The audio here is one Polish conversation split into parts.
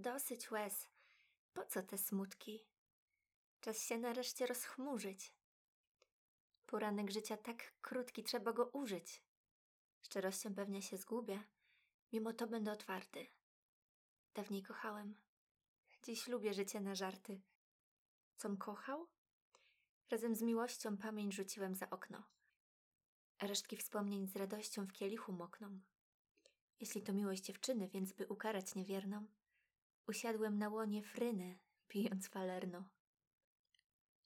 dosyć łez. Po co te smutki? Czas się nareszcie rozchmurzyć. Poranek życia tak krótki, trzeba go użyć. Szczerością pewnie się zgubię, mimo to będę otwarty. Dawniej kochałem. Dziś lubię życie na żarty. Com kochał? Razem z miłością pamięć rzuciłem za okno. Resztki wspomnień z radością w kielichu mokną. Jeśli to miłość dziewczyny, więc by ukarać niewierną, usiadłem na łonie fryny, pijąc falerno.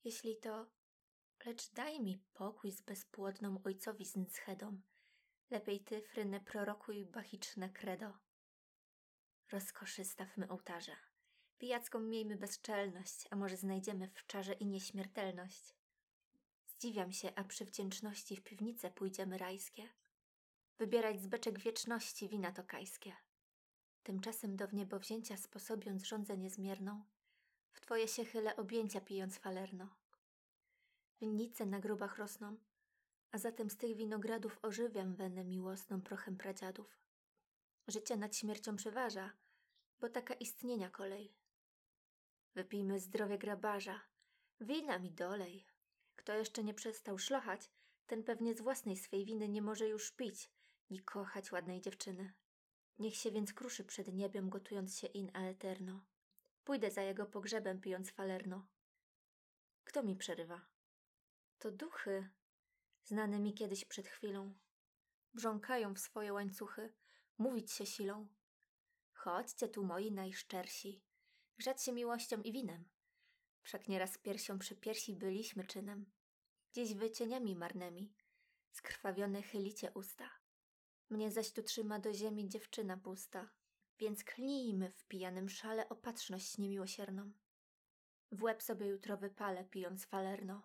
Jeśli to, lecz daj mi pokój z bezpłodną ojcowi z nschedą. Lepiej ty, frynę, prorokuj bachiczne credo. Rozkoszy stawmy ołtarza. Pijacką miejmy bezczelność, a może znajdziemy w czarze i nieśmiertelność. Zdziwiam się, a przy wdzięczności w piwnice pójdziemy rajskie. Wybierać z beczek wieczności wina tokajskie. Tymczasem do wniebowzięcia sposobiąc rządzę niezmierną, w twoje się chylę objęcia pijąc falerno. Winnice na grobach rosną, a zatem z tych winogradów ożywiam wenę miłosną prochem pradziadów. Życie nad śmiercią przeważa, bo taka istnienia kolej. Wypijmy zdrowie grabarza, wina mi dolej. Kto jeszcze nie przestał szlochać, ten pewnie z własnej swej winy nie może już pić, ni kochać ładnej dziewczyny. Niech się więc kruszy przed niebem, gotując się in aeterno. Pójdę za jego pogrzebem, pijąc falerno. Kto mi przerywa? To duchy, znane mi kiedyś przed chwilą. Brząkają w swoje łańcuchy, mówić się silą. Chodźcie tu moi najszczersi, grzać się miłością i winem. Wszak nieraz piersią przy piersi byliśmy czynem. Dziś wy cieniami marnymi, skrwawione chylicie usta. Mnie zaś tu trzyma do ziemi dziewczyna pusta, więc klnijmy w pijanym szale opatrzność niemiłosierną. W łeb sobie jutro wypalę, pijąc falerno.